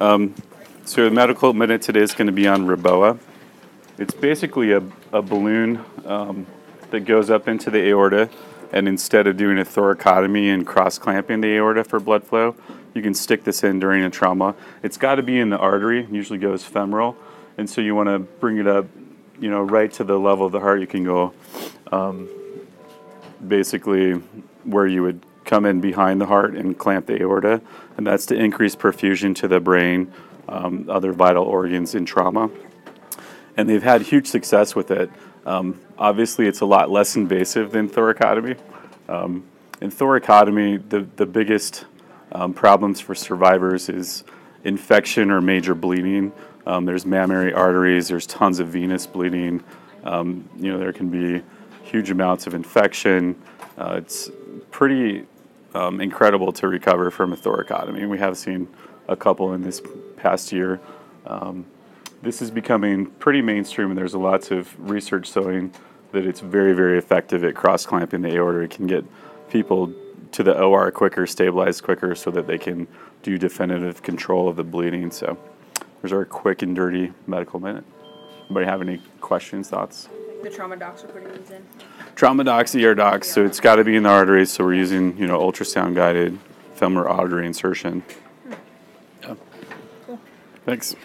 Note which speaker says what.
Speaker 1: Um, so the medical minute today is going to be on REBOA. It's basically a, a balloon um, that goes up into the aorta, and instead of doing a thoracotomy and cross clamping the aorta for blood flow, you can stick this in during a trauma. It's got to be in the artery, usually goes femoral, and so you want to bring it up, you know, right to the level of the heart. You can go um, basically where you would come in behind the heart and clamp the aorta, and that's to increase perfusion to the brain, um, other vital organs in trauma. And they've had huge success with it. Um, obviously, it's a lot less invasive than thoracotomy. Um, in thoracotomy, the, the biggest um, problems for survivors is infection or major bleeding. Um, there's mammary arteries, there's tons of venous bleeding. Um, you know, there can be huge amounts of infection. Uh, it's pretty um, incredible to recover from a thoracotomy. We have seen a couple in this past year. Um, this is becoming pretty mainstream, and there's lots of research showing that it's very, very effective at cross clamping the aorta. It can get people to the OR quicker, stabilized quicker, so that they can do definitive control of the bleeding. So, there's our quick and dirty medical minute. Anybody have any questions, thoughts?
Speaker 2: The trauma docs are putting these in.
Speaker 1: Trauma docs, ER docs, so it's got to be in the arteries. So we're using, you know, ultrasound guided femoral artery insertion. Yeah. Cool. Thanks.